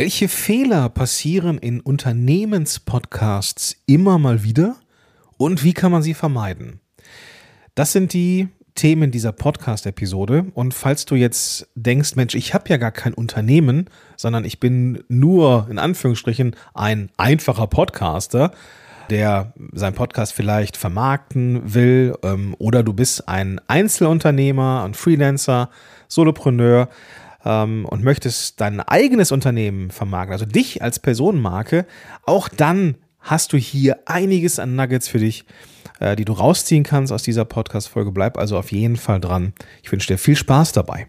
Welche Fehler passieren in Unternehmenspodcasts immer mal wieder und wie kann man sie vermeiden? Das sind die Themen dieser Podcast-Episode. Und falls du jetzt denkst, Mensch, ich habe ja gar kein Unternehmen, sondern ich bin nur in Anführungsstrichen ein einfacher Podcaster, der seinen Podcast vielleicht vermarkten will, ähm, oder du bist ein Einzelunternehmer, ein Freelancer, Solopreneur, ähm, und möchtest dein eigenes Unternehmen vermarkten, also dich als Personenmarke, auch dann hast du hier einiges an Nuggets für dich, äh, die du rausziehen kannst aus dieser Podcast-Folge. Bleib also auf jeden Fall dran. Ich wünsche dir viel Spaß dabei.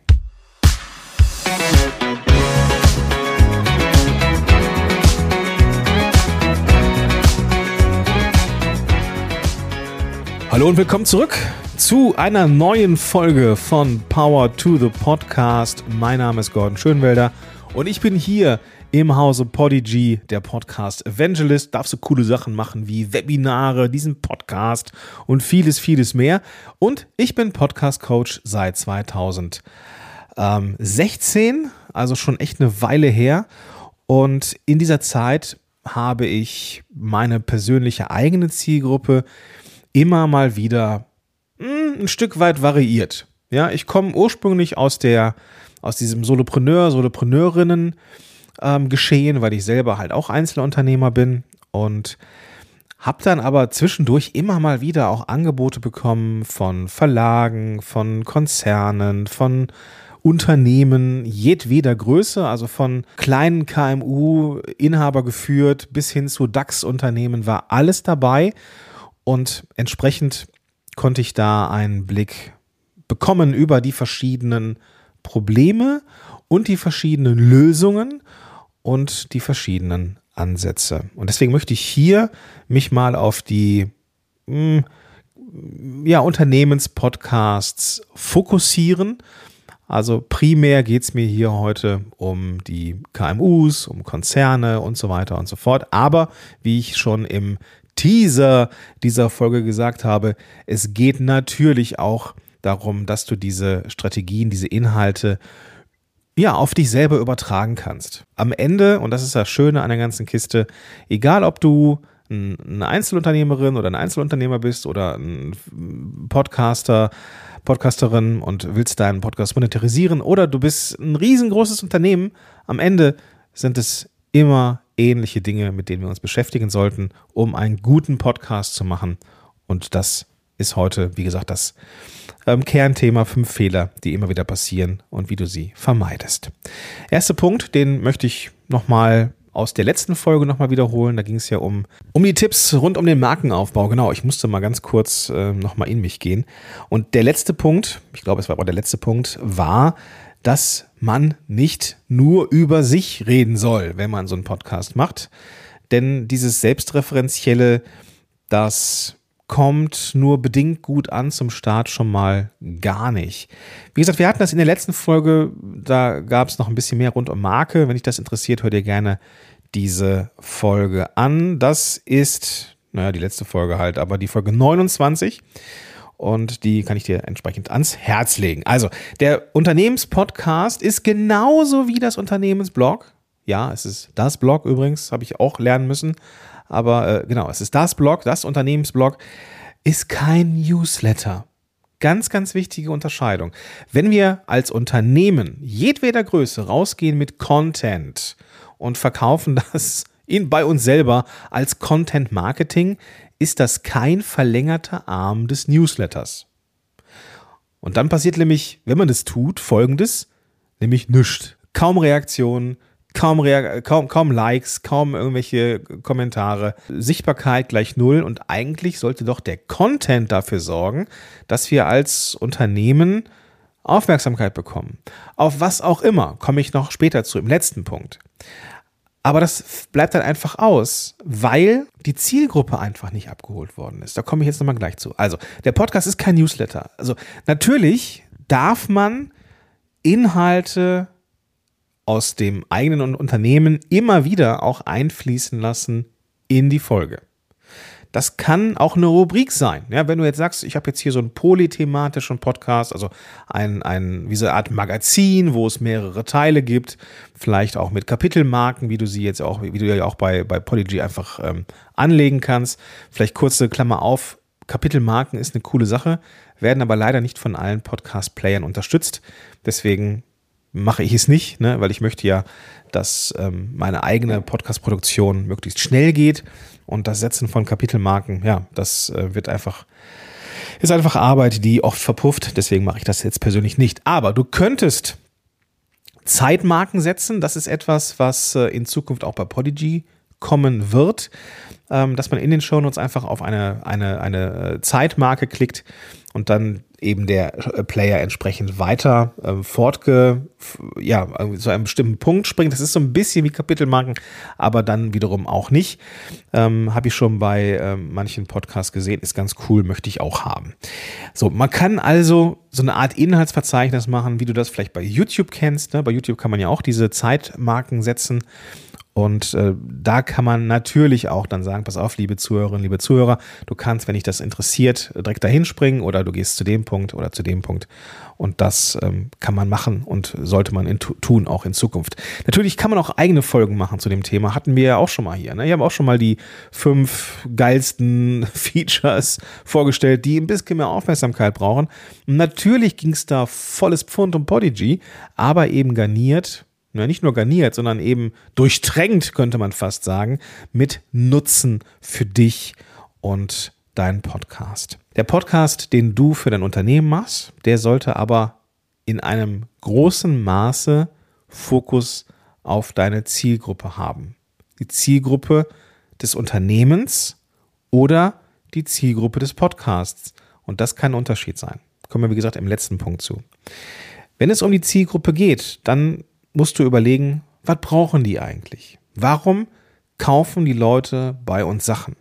Hallo und willkommen zurück zu einer neuen Folge von Power to the Podcast. Mein Name ist Gordon Schönwelder und ich bin hier im Hause Podigy, der Podcast Evangelist. Darfst du coole Sachen machen wie Webinare, diesen Podcast und vieles, vieles mehr. Und ich bin Podcast Coach seit 2016, also schon echt eine Weile her. Und in dieser Zeit habe ich meine persönliche eigene Zielgruppe immer mal wieder ein Stück weit variiert. Ja, ich komme ursprünglich aus der, aus diesem Solopreneur, Solopreneurinnen ähm, geschehen, weil ich selber halt auch Einzelunternehmer bin und habe dann aber zwischendurch immer mal wieder auch Angebote bekommen von Verlagen, von Konzernen, von Unternehmen jedweder Größe, also von kleinen KMU, Inhaber geführt bis hin zu DAX-Unternehmen war alles dabei und entsprechend konnte ich da einen Blick bekommen über die verschiedenen Probleme und die verschiedenen Lösungen und die verschiedenen Ansätze. Und deswegen möchte ich hier mich mal auf die hm, ja, Unternehmenspodcasts fokussieren. Also primär geht es mir hier heute um die KMUs, um Konzerne und so weiter und so fort. Aber wie ich schon im Teaser dieser Folge gesagt habe, es geht natürlich auch darum, dass du diese Strategien, diese Inhalte ja, auf dich selber übertragen kannst. Am Ende, und das ist das Schöne an der ganzen Kiste, egal ob du eine Einzelunternehmerin oder ein Einzelunternehmer bist oder ein Podcaster, Podcasterin und willst deinen Podcast monetarisieren oder du bist ein riesengroßes Unternehmen, am Ende sind es immer ähnliche Dinge, mit denen wir uns beschäftigen sollten, um einen guten Podcast zu machen. Und das ist heute, wie gesagt, das ähm, Kernthema fünf Fehler, die immer wieder passieren und wie du sie vermeidest. Erster Punkt, den möchte ich nochmal aus der letzten Folge nochmal wiederholen. Da ging es ja um, um die Tipps rund um den Markenaufbau. Genau, ich musste mal ganz kurz äh, nochmal in mich gehen. Und der letzte Punkt, ich glaube, es war aber der letzte Punkt, war, dass man nicht nur über sich reden soll, wenn man so einen Podcast macht. Denn dieses Selbstreferenzielle, das kommt nur bedingt gut an zum Start schon mal gar nicht. Wie gesagt, wir hatten das in der letzten Folge, da gab es noch ein bisschen mehr rund um Marke. Wenn dich das interessiert, hör dir gerne diese Folge an. Das ist, naja, die letzte Folge halt, aber die Folge 29 und die kann ich dir entsprechend ans Herz legen. Also, der Unternehmenspodcast ist genauso wie das Unternehmensblog. Ja, es ist das Blog übrigens, habe ich auch lernen müssen. Aber äh, genau, es ist das Blog, das Unternehmensblog, ist kein Newsletter. Ganz, ganz wichtige Unterscheidung. Wenn wir als Unternehmen jedweder Größe rausgehen mit Content und verkaufen das in, bei uns selber als Content Marketing, ist das kein verlängerter Arm des Newsletters. Und dann passiert nämlich, wenn man das tut, folgendes, nämlich nichts. Kaum Reaktionen, kaum, Reak kaum, kaum Likes, kaum irgendwelche Kommentare. Sichtbarkeit gleich null und eigentlich sollte doch der Content dafür sorgen, dass wir als Unternehmen Aufmerksamkeit bekommen. Auf was auch immer, komme ich noch später zu, im letzten Punkt. Aber das bleibt dann einfach aus, weil die Zielgruppe einfach nicht abgeholt worden ist. Da komme ich jetzt nochmal gleich zu. Also, der Podcast ist kein Newsletter. Also, natürlich darf man Inhalte aus dem eigenen Unternehmen immer wieder auch einfließen lassen in die Folge. Das kann auch eine Rubrik sein. Ja, wenn du jetzt sagst, ich habe jetzt hier so einen polythematischen Podcast, also ein, ein, wie so eine Art Magazin, wo es mehrere Teile gibt, vielleicht auch mit Kapitelmarken, wie du sie jetzt auch, wie du ja auch bei, bei Polygy einfach ähm, anlegen kannst. Vielleicht kurze Klammer auf. Kapitelmarken ist eine coole Sache, werden aber leider nicht von allen Podcast-Playern unterstützt. Deswegen mache ich es nicht, ne, weil ich möchte ja, dass ähm, meine eigene Podcast-Produktion möglichst schnell geht und das Setzen von Kapitelmarken, ja, das äh, wird einfach, ist einfach Arbeit, die oft verpufft. Deswegen mache ich das jetzt persönlich nicht. Aber du könntest Zeitmarken setzen. Das ist etwas, was äh, in Zukunft auch bei Podigy kommen wird, ähm, dass man in den Shownotes einfach auf eine, eine, eine äh, Zeitmarke klickt und dann eben der äh, Player entsprechend weiter äh, fortge, ja, zu einem bestimmten Punkt springt. Das ist so ein bisschen wie Kapitelmarken, aber dann wiederum auch nicht. Ähm, Habe ich schon bei äh, manchen Podcasts gesehen, ist ganz cool, möchte ich auch haben. So, man kann also so eine Art Inhaltsverzeichnis machen, wie du das vielleicht bei YouTube kennst. Ne? Bei YouTube kann man ja auch diese Zeitmarken setzen und äh, da kann man natürlich auch dann sagen, pass auf, liebe Zuhörerinnen, liebe Zuhörer, du kannst, wenn dich das interessiert, direkt dahin springen oder du gehst zu dem Punkt oder zu dem Punkt. Und das ähm, kann man machen und sollte man in, tun, auch in Zukunft. Natürlich kann man auch eigene Folgen machen zu dem Thema. Hatten wir ja auch schon mal hier. Ne? Ich habe auch schon mal die fünf geilsten Features vorgestellt, die ein bisschen mehr Aufmerksamkeit brauchen. Natürlich ging es da volles Pfund um Podigy, aber eben garniert ja, nicht nur garniert, sondern eben durchtränkt, könnte man fast sagen, mit Nutzen für dich und deinen Podcast. Der Podcast, den du für dein Unternehmen machst, der sollte aber in einem großen Maße Fokus auf deine Zielgruppe haben. Die Zielgruppe des Unternehmens oder die Zielgruppe des Podcasts. Und das kann ein Unterschied sein. Kommen wir, wie gesagt, im letzten Punkt zu. Wenn es um die Zielgruppe geht, dann musst du überlegen, was brauchen die eigentlich? Warum kaufen die Leute bei uns Sachen?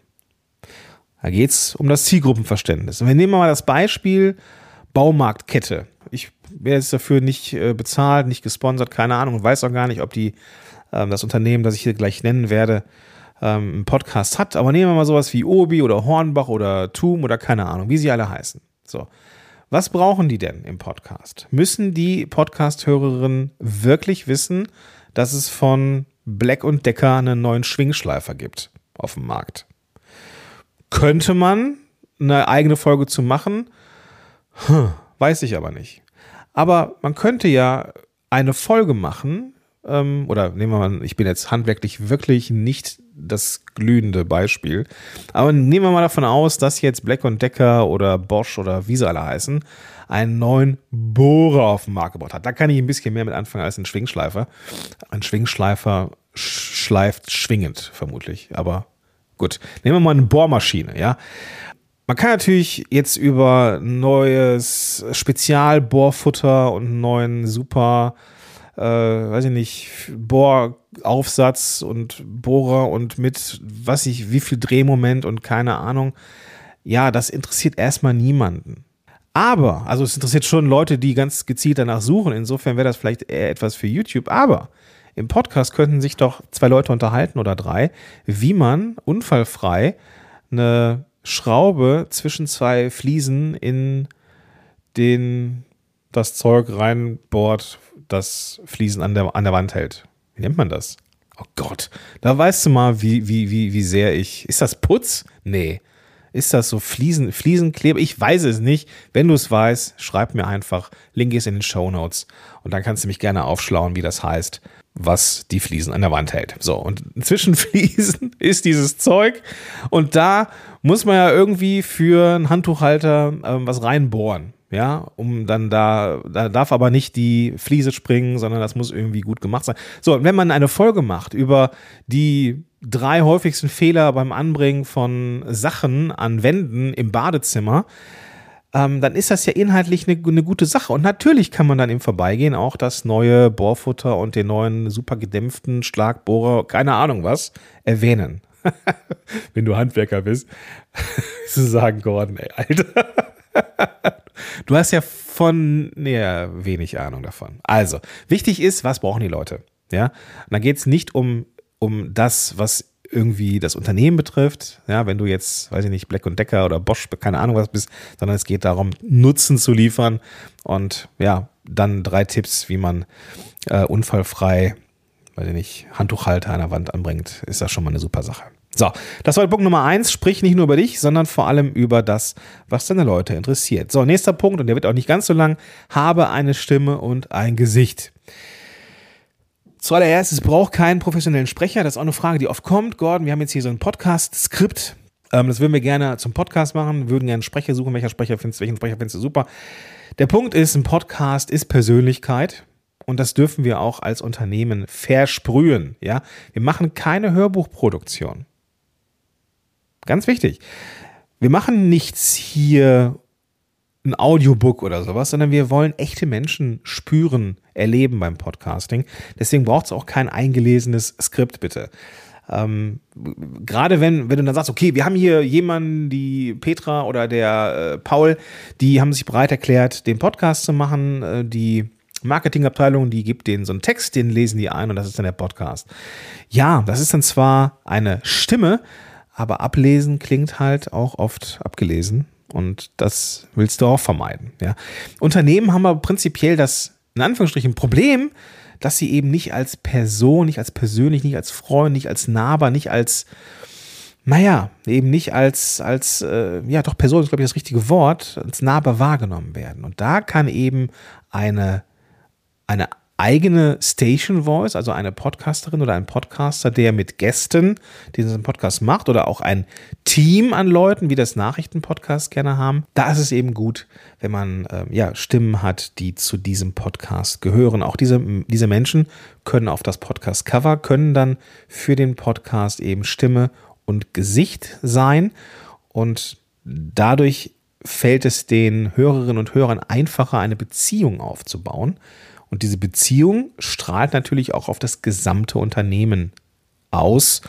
Da geht es um das Zielgruppenverständnis. Und wir nehmen mal das Beispiel Baumarktkette. Ich werde jetzt dafür nicht äh, bezahlt, nicht gesponsert, keine Ahnung und weiß auch gar nicht, ob die ähm, das Unternehmen, das ich hier gleich nennen werde, ähm, einen Podcast hat. Aber nehmen wir mal sowas wie Obi oder Hornbach oder Tum oder keine Ahnung, wie sie alle heißen. So. Was brauchen die denn im Podcast? Müssen die Podcast-Hörerinnen wirklich wissen, dass es von Black und Decker einen neuen Schwingschleifer gibt auf dem Markt? Könnte man eine eigene Folge zu machen? Hm, weiß ich aber nicht. Aber man könnte ja eine Folge machen, ähm, oder nehmen wir mal, ich bin jetzt handwerklich wirklich nicht das glühende Beispiel, aber nehmen wir mal davon aus, dass jetzt Black Decker oder Bosch oder wie sie alle heißen, einen neuen Bohrer auf den Markt gebracht hat. Da kann ich ein bisschen mehr mit anfangen als ein Schwingschleifer. Ein Schwingschleifer schleift schwingend, vermutlich, aber gut. Nehmen wir mal eine Bohrmaschine, ja. Man kann natürlich jetzt über neues Spezialbohrfutter und einen neuen super äh, weiß ich nicht, Bohraufsatz und Bohrer und mit was ich, wie viel Drehmoment und keine Ahnung. Ja, das interessiert erstmal niemanden. Aber, also es interessiert schon Leute, die ganz gezielt danach suchen. Insofern wäre das vielleicht eher etwas für YouTube. Aber im Podcast könnten sich doch zwei Leute unterhalten oder drei, wie man unfallfrei eine Schraube zwischen zwei Fliesen in den das Zeug reinbohrt, das Fliesen an der, an der Wand hält. Wie nennt man das? Oh Gott, da weißt du mal, wie, wie, wie, wie sehr ich. Ist das Putz? Nee. Ist das so Fliesen, Fliesenkleber? Ich weiß es nicht. Wenn du es weißt, schreib mir einfach. Link ist in den Show Notes. Und dann kannst du mich gerne aufschlauen, wie das heißt, was die Fliesen an der Wand hält. So, und zwischen Fliesen ist dieses Zeug. Und da muss man ja irgendwie für einen Handtuchhalter ähm, was reinbohren ja, um dann da, da darf aber nicht die Fliese springen, sondern das muss irgendwie gut gemacht sein. So, wenn man eine Folge macht über die drei häufigsten Fehler beim Anbringen von Sachen an Wänden im Badezimmer, ähm, dann ist das ja inhaltlich eine, eine, gute Sache. Und natürlich kann man dann im Vorbeigehen auch das neue Bohrfutter und den neuen super gedämpften Schlagbohrer, keine Ahnung was, erwähnen. Wenn du Handwerker bist, zu sagen, Gordon, ey, Alter. Du hast ja von nee, wenig Ahnung davon. Also, wichtig ist, was brauchen die Leute? Ja, und da geht es nicht um, um das, was irgendwie das Unternehmen betrifft. Ja, wenn du jetzt, weiß ich nicht, Black Decker oder Bosch, keine Ahnung was bist, sondern es geht darum, Nutzen zu liefern und ja, dann drei Tipps, wie man äh, unfallfrei, weiß ich nicht, Handtuchhalter an der Wand anbringt, ist das schon mal eine super Sache. So, das war Punkt Nummer eins. Sprich nicht nur über dich, sondern vor allem über das, was deine Leute interessiert. So, nächster Punkt, und der wird auch nicht ganz so lang. Habe eine Stimme und ein Gesicht. Zuallererst, es braucht keinen professionellen Sprecher. Das ist auch eine Frage, die oft kommt. Gordon, wir haben jetzt hier so ein Podcast-Skript. Ähm, das würden wir gerne zum Podcast machen, würden gerne einen Sprecher suchen. Welcher Sprecher findest du, welchen Sprecher findest du super? Der Punkt ist, ein Podcast ist Persönlichkeit. Und das dürfen wir auch als Unternehmen versprühen. Ja, wir machen keine Hörbuchproduktion. Ganz wichtig. Wir machen nichts hier, ein Audiobook oder sowas, sondern wir wollen echte Menschen spüren, erleben beim Podcasting. Deswegen braucht es auch kein eingelesenes Skript, bitte. Ähm, Gerade wenn, wenn du dann sagst, okay, wir haben hier jemanden, die Petra oder der äh, Paul, die haben sich bereit erklärt, den Podcast zu machen. Äh, die Marketingabteilung, die gibt denen so einen Text, den lesen die ein und das ist dann der Podcast. Ja, das ist dann zwar eine Stimme, aber ablesen klingt halt auch oft abgelesen und das willst du auch vermeiden. Ja. Unternehmen haben aber prinzipiell das, in Anführungsstrichen, Problem, dass sie eben nicht als Person, nicht als persönlich, nicht als Freund, nicht als Nahbar, nicht als, naja, eben nicht als, als, äh, ja, doch Person ist, glaube ich, das richtige Wort, als nahbar wahrgenommen werden. Und da kann eben eine, eine eigene Station Voice, also eine Podcasterin oder ein Podcaster, der mit Gästen diesen Podcast macht oder auch ein Team an Leuten, wie das Nachrichtenpodcast gerne haben. Da ist es eben gut, wenn man äh, ja, Stimmen hat, die zu diesem Podcast gehören. Auch diese, diese Menschen können auf das Podcast-Cover, können dann für den Podcast eben Stimme und Gesicht sein und dadurch fällt es den Hörerinnen und Hörern einfacher, eine Beziehung aufzubauen und diese Beziehung strahlt natürlich auch auf das gesamte Unternehmen aus.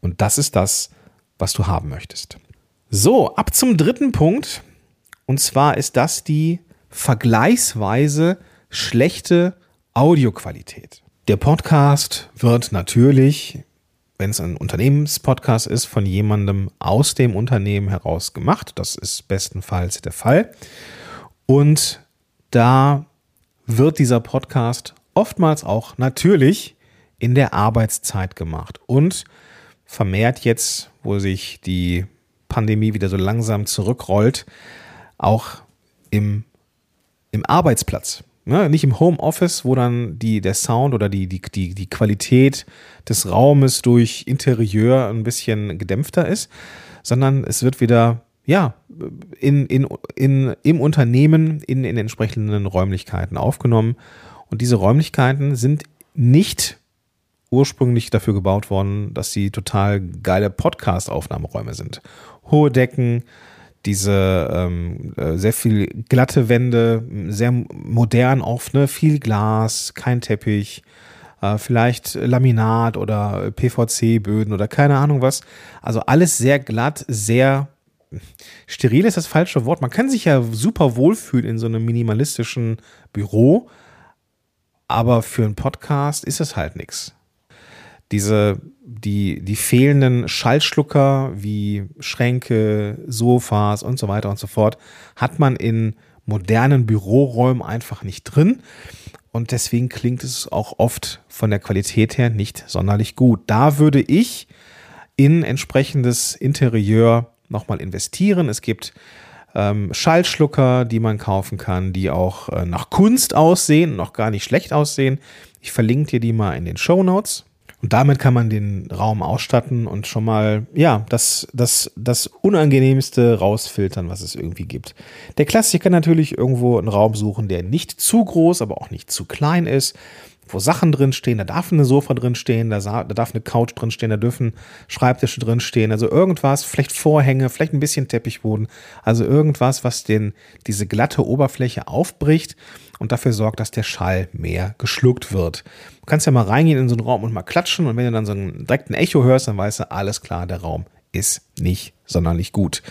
Und das ist das, was du haben möchtest. So, ab zum dritten Punkt. Und zwar ist das die vergleichsweise schlechte Audioqualität. Der Podcast wird natürlich, wenn es ein Unternehmenspodcast ist, von jemandem aus dem Unternehmen heraus gemacht. Das ist bestenfalls der Fall. Und da wird dieser Podcast oftmals auch natürlich in der Arbeitszeit gemacht und vermehrt jetzt, wo sich die Pandemie wieder so langsam zurückrollt, auch im, im Arbeitsplatz. Ne? Nicht im Homeoffice, wo dann die, der Sound oder die, die, die, die Qualität des Raumes durch Interieur ein bisschen gedämpfter ist, sondern es wird wieder ja, in, in, in, im Unternehmen in, in entsprechenden Räumlichkeiten aufgenommen. Und diese Räumlichkeiten sind nicht ursprünglich dafür gebaut worden, dass sie total geile Podcast-Aufnahmeräume sind. Hohe Decken, diese ähm, äh, sehr viel glatte Wände, sehr modern offene, viel Glas, kein Teppich, äh, vielleicht Laminat oder PVC-Böden oder keine Ahnung was. Also alles sehr glatt, sehr steril ist das falsche Wort. Man kann sich ja super wohlfühlen in so einem minimalistischen Büro, aber für einen Podcast ist es halt nichts. Diese, die, die fehlenden Schallschlucker wie Schränke, Sofas und so weiter und so fort hat man in modernen Büroräumen einfach nicht drin. Und deswegen klingt es auch oft von der Qualität her nicht sonderlich gut. Da würde ich in entsprechendes Interieur nochmal investieren. Es gibt ähm, Schallschlucker, die man kaufen kann, die auch äh, nach Kunst aussehen, noch gar nicht schlecht aussehen. Ich verlinke dir die mal in den Show Notes. Und damit kann man den Raum ausstatten und schon mal, ja, das, das, das Unangenehmste rausfiltern, was es irgendwie gibt. Der Klassiker natürlich irgendwo einen Raum suchen, der nicht zu groß, aber auch nicht zu klein ist wo Sachen drinstehen, da darf eine Sofa drinstehen, da, da darf eine Couch drinstehen, da dürfen Schreibtische drinstehen, also irgendwas, vielleicht Vorhänge, vielleicht ein bisschen Teppichboden, also irgendwas, was den, diese glatte Oberfläche aufbricht und dafür sorgt, dass der Schall mehr geschluckt wird. Du kannst ja mal reingehen in so einen Raum und mal klatschen und wenn du dann so einen direkten Echo hörst, dann weißt du, alles klar, der Raum ist nicht sonderlich gut.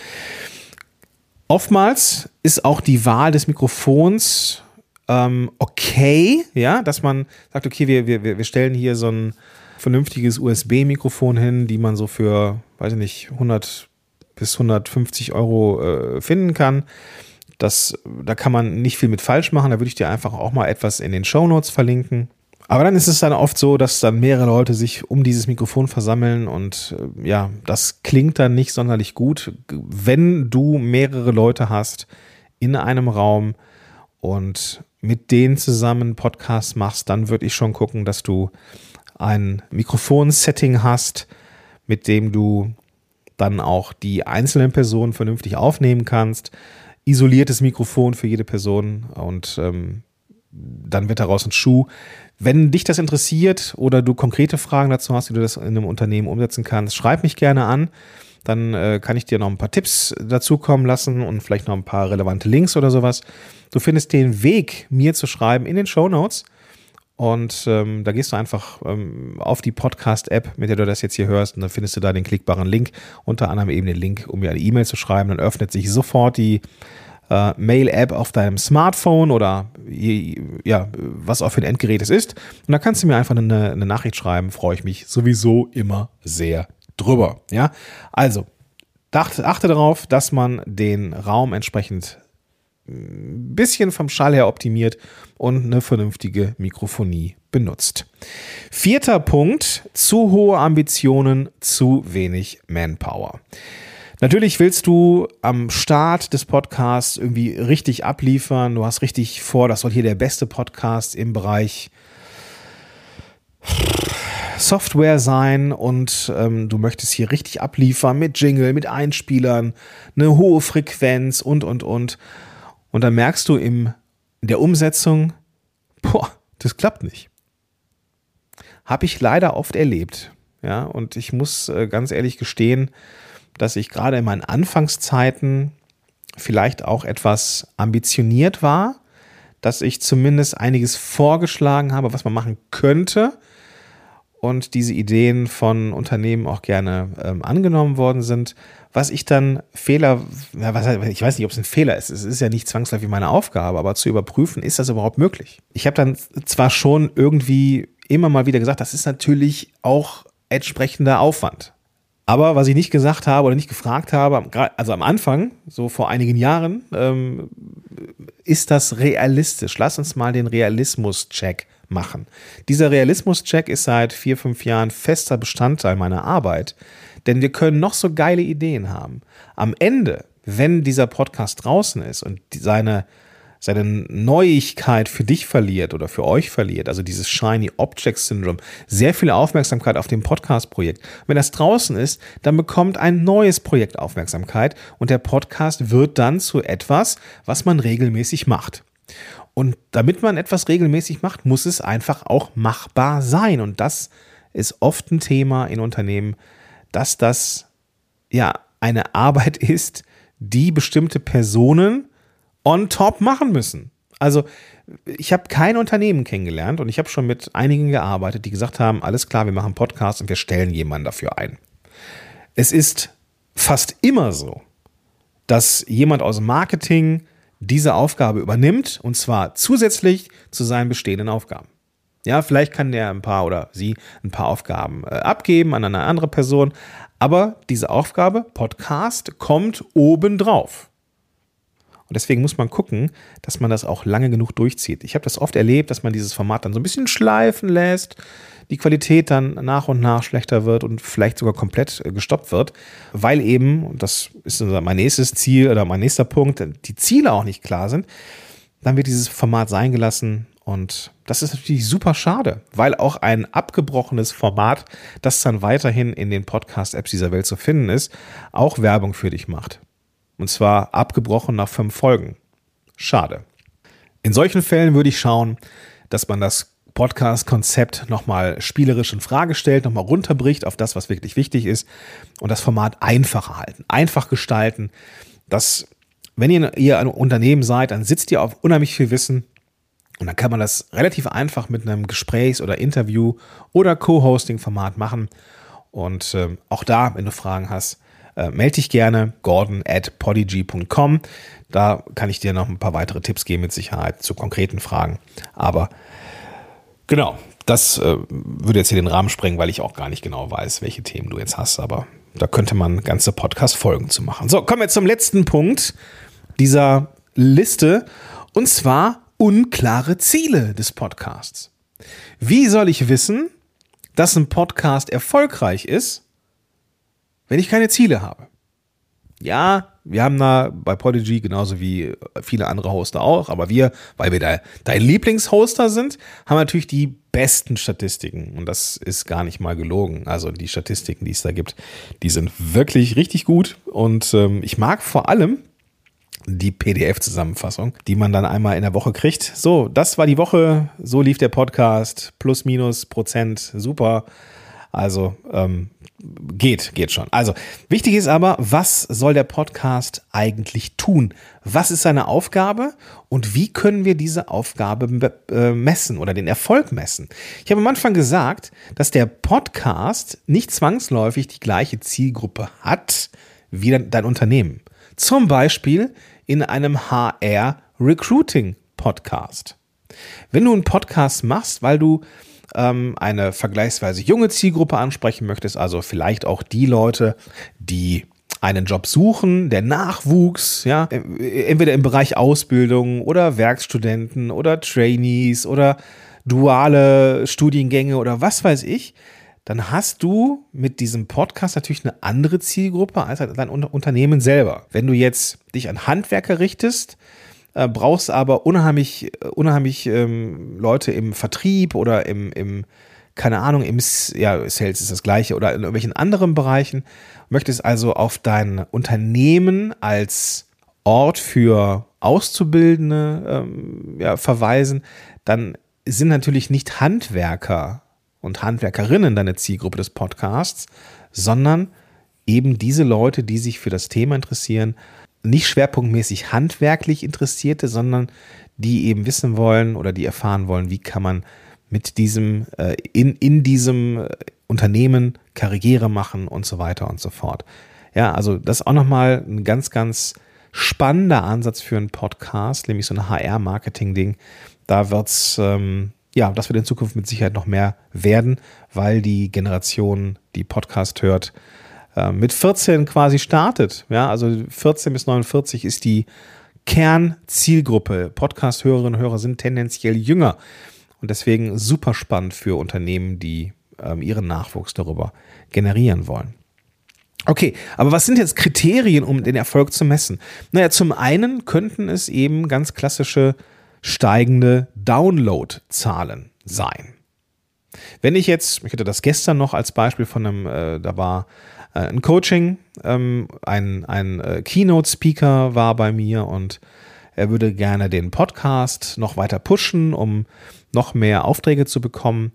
Oftmals ist auch die Wahl des Mikrofons ähm, okay, ja, dass man sagt, okay, wir, wir, wir stellen hier so ein, vernünftiges USB-Mikrofon hin, die man so für, weiß ich nicht, 100 bis 150 Euro äh, finden kann. Das, da kann man nicht viel mit falsch machen. Da würde ich dir einfach auch mal etwas in den Show Notes verlinken. Aber dann ist es dann oft so, dass dann mehrere Leute sich um dieses Mikrofon versammeln und äh, ja, das klingt dann nicht sonderlich gut. Wenn du mehrere Leute hast in einem Raum und mit denen zusammen Podcasts machst, dann würde ich schon gucken, dass du ein Mikrofonsetting hast, mit dem du dann auch die einzelnen Personen vernünftig aufnehmen kannst. Isoliertes Mikrofon für jede Person und ähm, dann wird daraus ein Schuh. Wenn dich das interessiert oder du konkrete Fragen dazu hast, wie du das in einem Unternehmen umsetzen kannst, schreib mich gerne an. Dann äh, kann ich dir noch ein paar Tipps dazu kommen lassen und vielleicht noch ein paar relevante Links oder sowas. Du findest den Weg, mir zu schreiben, in den Show Notes. Und ähm, da gehst du einfach ähm, auf die Podcast-App, mit der du das jetzt hier hörst, und dann findest du da den klickbaren Link, unter anderem eben den Link, um mir eine E-Mail zu schreiben. Dann öffnet sich sofort die äh, Mail-App auf deinem Smartphone oder ja, was auch für ein Endgerät es ist. Und da kannst du mir einfach eine, eine Nachricht schreiben, freue ich mich sowieso immer sehr drüber. Ja, also achte, achte darauf, dass man den Raum entsprechend ein bisschen vom Schall her optimiert und eine vernünftige Mikrofonie benutzt. Vierter Punkt, zu hohe Ambitionen, zu wenig Manpower. Natürlich willst du am Start des Podcasts irgendwie richtig abliefern. Du hast richtig vor, das soll hier der beste Podcast im Bereich Software sein und ähm, du möchtest hier richtig abliefern mit Jingle, mit Einspielern, eine hohe Frequenz und, und, und. Und dann merkst du im, in der Umsetzung, boah, das klappt nicht. Habe ich leider oft erlebt. Ja, und ich muss äh, ganz ehrlich gestehen, dass ich gerade in meinen Anfangszeiten vielleicht auch etwas ambitioniert war, dass ich zumindest einiges vorgeschlagen habe, was man machen könnte und diese Ideen von Unternehmen auch gerne ähm, angenommen worden sind. Was ich dann Fehler, ja, was, ich weiß nicht, ob es ein Fehler ist, es ist ja nicht zwangsläufig meine Aufgabe, aber zu überprüfen, ist das überhaupt möglich? Ich habe dann zwar schon irgendwie immer mal wieder gesagt, das ist natürlich auch entsprechender Aufwand. Aber was ich nicht gesagt habe oder nicht gefragt habe, also am Anfang, so vor einigen Jahren, ähm, ist das realistisch? Lass uns mal den Realismus-Check machen. Dieser Realismus-Check ist seit vier, fünf Jahren fester Bestandteil meiner Arbeit, denn wir können noch so geile Ideen haben. Am Ende, wenn dieser Podcast draußen ist und seine seine Neuigkeit für dich verliert oder für euch verliert, also dieses Shiny Object Syndrome, sehr viel Aufmerksamkeit auf dem Podcast-Projekt. Wenn das draußen ist, dann bekommt ein neues Projekt Aufmerksamkeit und der Podcast wird dann zu etwas, was man regelmäßig macht. Und damit man etwas regelmäßig macht, muss es einfach auch machbar sein. Und das ist oft ein Thema in Unternehmen, dass das ja eine Arbeit ist, die bestimmte Personen on top machen müssen. Also ich habe kein Unternehmen kennengelernt und ich habe schon mit einigen gearbeitet, die gesagt haben, alles klar, wir machen Podcast und wir stellen jemanden dafür ein. Es ist fast immer so, dass jemand aus Marketing diese Aufgabe übernimmt und zwar zusätzlich zu seinen bestehenden Aufgaben. Ja, vielleicht kann der ein paar oder sie ein paar Aufgaben äh, abgeben an eine andere Person, aber diese Aufgabe, Podcast, kommt obendrauf. Und deswegen muss man gucken, dass man das auch lange genug durchzieht. Ich habe das oft erlebt, dass man dieses Format dann so ein bisschen schleifen lässt, die Qualität dann nach und nach schlechter wird und vielleicht sogar komplett äh, gestoppt wird, weil eben, und das ist mein nächstes Ziel oder mein nächster Punkt, die Ziele auch nicht klar sind, dann wird dieses Format sein gelassen und das ist natürlich super schade, weil auch ein abgebrochenes Format, das dann weiterhin in den Podcast-Apps dieser Welt zu finden ist, auch Werbung für dich macht. Und zwar abgebrochen nach fünf Folgen. Schade. In solchen Fällen würde ich schauen, dass man das Podcast-Konzept nochmal spielerisch in Frage stellt, nochmal runterbricht auf das, was wirklich wichtig ist und das Format einfacher halten, einfach gestalten. Dass, wenn ihr, ihr ein Unternehmen seid, dann sitzt ihr auf unheimlich viel Wissen und dann kann man das relativ einfach mit einem Gesprächs- oder Interview- oder Co-Hosting-Format machen. Und äh, auch da, wenn du Fragen hast, äh, melde dich gerne, gordon at podigy.com. Da kann ich dir noch ein paar weitere Tipps geben mit Sicherheit zu konkreten Fragen. Aber genau, das äh, würde jetzt hier den Rahmen sprengen, weil ich auch gar nicht genau weiß, welche Themen du jetzt hast, aber da könnte man ganze Podcast-Folgen zu machen. So, kommen wir zum letzten Punkt dieser Liste und zwar unklare Ziele des Podcasts. Wie soll ich wissen, dass ein Podcast erfolgreich ist, wenn ich keine Ziele habe? Ja, wir haben da bei Podigy genauso wie viele andere Hoster auch, aber wir, weil wir da dein Lieblingshoster sind, haben natürlich die besten Statistiken und das ist gar nicht mal gelogen. Also die Statistiken, die es da gibt, die sind wirklich richtig gut und ähm, ich mag vor allem die PDF-Zusammenfassung, die man dann einmal in der Woche kriegt. So, das war die Woche, so lief der Podcast, plus minus Prozent, super. Also ähm, geht, geht schon. Also wichtig ist aber, was soll der Podcast eigentlich tun? Was ist seine Aufgabe und wie können wir diese Aufgabe äh, messen oder den Erfolg messen? Ich habe am Anfang gesagt, dass der Podcast nicht zwangsläufig die gleiche Zielgruppe hat wie dein Unternehmen. Zum Beispiel in einem HR Recruiting Podcast. Wenn du einen Podcast machst, weil du ähm, eine vergleichsweise junge Zielgruppe ansprechen möchtest, also vielleicht auch die Leute, die einen Job suchen, der Nachwuchs, ja, entweder im Bereich Ausbildung oder Werkstudenten oder Trainees oder duale Studiengänge oder was weiß ich, dann hast du mit diesem Podcast natürlich eine andere Zielgruppe als dein Unternehmen selber. Wenn du jetzt dich an Handwerker richtest, äh, brauchst aber unheimlich, äh, unheimlich ähm, Leute im Vertrieb oder im, im, keine Ahnung, im ja, Sales ist das gleiche oder in irgendwelchen anderen Bereichen, möchtest also auf dein Unternehmen als Ort für Auszubildende ähm, ja, verweisen, dann sind natürlich nicht Handwerker und Handwerkerinnen deine Zielgruppe des Podcasts, sondern eben diese Leute, die sich für das Thema interessieren nicht schwerpunktmäßig handwerklich Interessierte, sondern die eben wissen wollen oder die erfahren wollen, wie kann man mit diesem, äh, in, in diesem äh, Unternehmen Karriere machen und so weiter und so fort. Ja, also das ist auch nochmal ein ganz, ganz spannender Ansatz für einen Podcast, nämlich so ein HR-Marketing-Ding. Da wird's, ähm, ja, das wird in Zukunft mit Sicherheit noch mehr werden, weil die Generation, die Podcast hört, äh, mit 14 quasi startet. Ja, also 14 bis 49 ist die Kernzielgruppe. Podcast-Hörerinnen und Hörer sind tendenziell jünger und deswegen super spannend für Unternehmen, die ähm, ihren Nachwuchs darüber generieren wollen. Okay, aber was sind jetzt Kriterien, um den Erfolg zu messen? Naja, zum einen könnten es eben ganz klassische steigende Download-Zahlen sein. Wenn ich jetzt, ich hatte das gestern noch als Beispiel von einem, äh, da war ein Coaching. Ähm, ein ein äh, Keynote-Speaker war bei mir und er würde gerne den Podcast noch weiter pushen, um noch mehr Aufträge zu bekommen.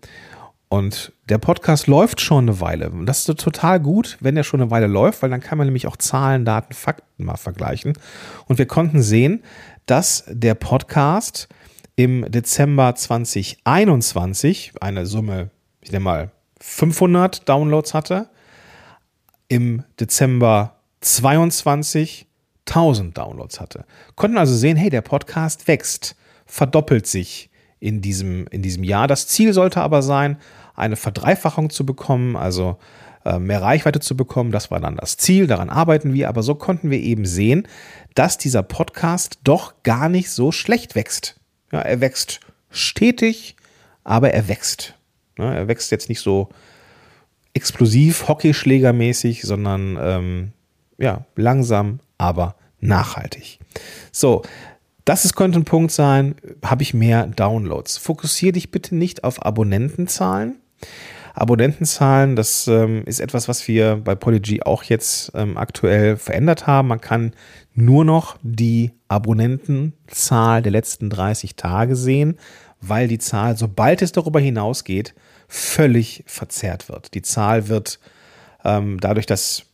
Und der Podcast läuft schon eine Weile. Und das ist total gut, wenn er schon eine Weile läuft, weil dann kann man nämlich auch Zahlen, Daten, Fakten mal vergleichen. Und wir konnten sehen, dass der Podcast im Dezember 2021 eine Summe, ich nenne mal 500 Downloads hatte im Dezember 22 1000 Downloads hatte. Konnten also sehen, hey, der Podcast wächst, verdoppelt sich in diesem, in diesem Jahr. Das Ziel sollte aber sein, eine Verdreifachung zu bekommen, also äh, mehr Reichweite zu bekommen. Das war dann das Ziel, daran arbeiten wir. Aber so konnten wir eben sehen, dass dieser Podcast doch gar nicht so schlecht wächst. Ja, er wächst stetig, aber er wächst. Ja, er wächst jetzt nicht so explosiv, hockeyschlägermäßig, sondern ähm, ja, langsam, aber nachhaltig. So, das ist, könnte ein Punkt sein. Habe ich mehr Downloads? Fokussiere dich bitte nicht auf Abonnentenzahlen. Abonnentenzahlen, das ähm, ist etwas, was wir bei Polyg auch jetzt ähm, aktuell verändert haben. Man kann nur noch die Abonnentenzahl der letzten 30 Tage sehen, weil die Zahl, sobald es darüber hinausgeht, völlig verzerrt wird. Die Zahl wird ähm, dadurch, dass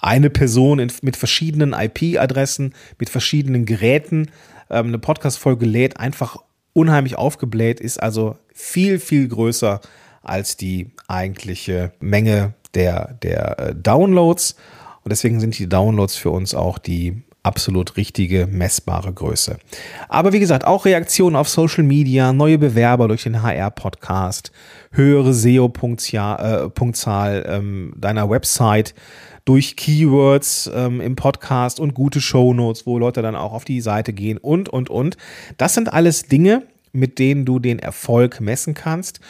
eine Person in, mit verschiedenen IP-Adressen, mit verschiedenen Geräten ähm, eine Podcast-Folge lädt, einfach unheimlich aufgebläht, ist also viel, viel größer als die eigentliche Menge der, der äh, Downloads. Und deswegen sind die Downloads für uns auch die absolut richtige, messbare Größe. Aber wie gesagt, auch Reaktionen auf Social Media, neue Bewerber durch den HR-Podcast, höhere SEO-Punktzahl ähm, deiner Website durch Keywords ähm, im Podcast und gute Shownotes, wo Leute dann auch auf die Seite gehen und, und, und. Das sind alles Dinge, mit denen du den Erfolg messen kannst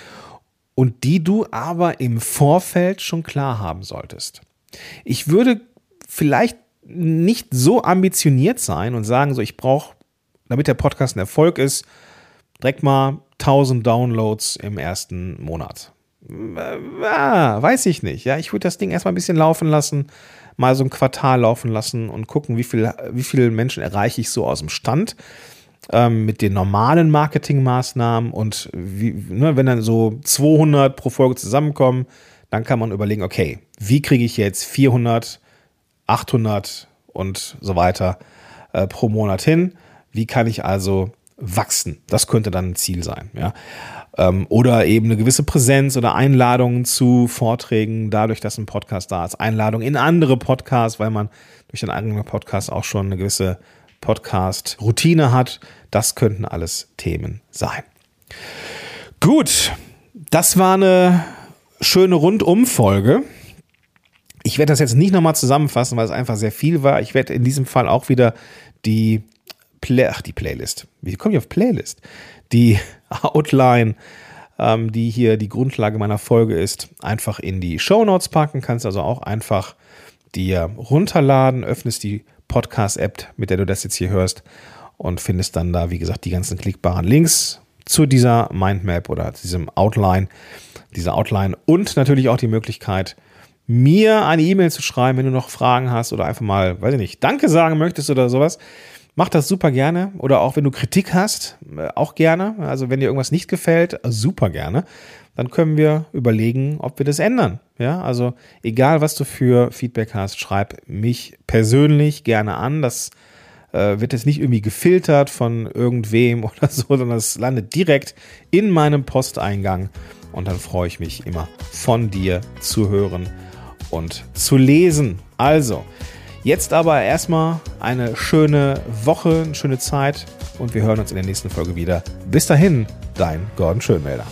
und die du aber im Vorfeld schon klar haben solltest. Ich würde vielleicht nicht so ambitioniert sein und sagen, so ich brauche, damit der Podcast ein Erfolg ist, direkt mal 1000 Downloads im ersten Monat. Ah, weiß ich nicht. Ja, ich würde das Ding erstmal ein bisschen laufen lassen, mal so ein Quartal laufen lassen und gucken, wie viel, wie viele Menschen erreiche ich so aus dem Stand ähm, mit den normalen Marketingmaßnahmen und wie, ne, wenn dann so 200 pro Folge zusammenkommen, dann kann man überlegen, okay, wie kriege ich jetzt 400 800 und so weiter äh, pro Monat hin. Wie kann ich also wachsen? Das könnte dann ein Ziel sein. Ja? Ähm, oder eben eine gewisse Präsenz oder Einladungen zu Vorträgen, dadurch, dass ein Podcast da ist. Einladungen in andere Podcasts, weil man durch den eigenen Podcast auch schon eine gewisse Podcast-Routine hat. Das könnten alles Themen sein. Gut, das war eine schöne Rundumfolge. Ich werde das jetzt nicht nochmal zusammenfassen, weil es einfach sehr viel war. Ich werde in diesem Fall auch wieder die, Play Ach, die Playlist. Wie komme ich auf Playlist? Die Outline, ähm, die hier die Grundlage meiner Folge ist, einfach in die Show Notes packen. Kannst also auch einfach dir runterladen, öffnest die Podcast-App, mit der du das jetzt hier hörst und findest dann da, wie gesagt, die ganzen klickbaren Links zu dieser Mindmap oder zu diesem Outline, dieser Outline und natürlich auch die Möglichkeit, mir eine E-Mail zu schreiben, wenn du noch Fragen hast oder einfach mal, weiß ich nicht, Danke sagen möchtest oder sowas. Mach das super gerne. Oder auch wenn du Kritik hast, äh, auch gerne. Also wenn dir irgendwas nicht gefällt, super gerne. Dann können wir überlegen, ob wir das ändern. Ja, also egal was du für Feedback hast, schreib mich persönlich gerne an. Das äh, wird jetzt nicht irgendwie gefiltert von irgendwem oder so, sondern es landet direkt in meinem Posteingang. Und dann freue ich mich immer von dir zu hören und zu lesen. Also, jetzt aber erstmal eine schöne Woche, eine schöne Zeit und wir hören uns in der nächsten Folge wieder. Bis dahin, dein Gordon Schönmelder.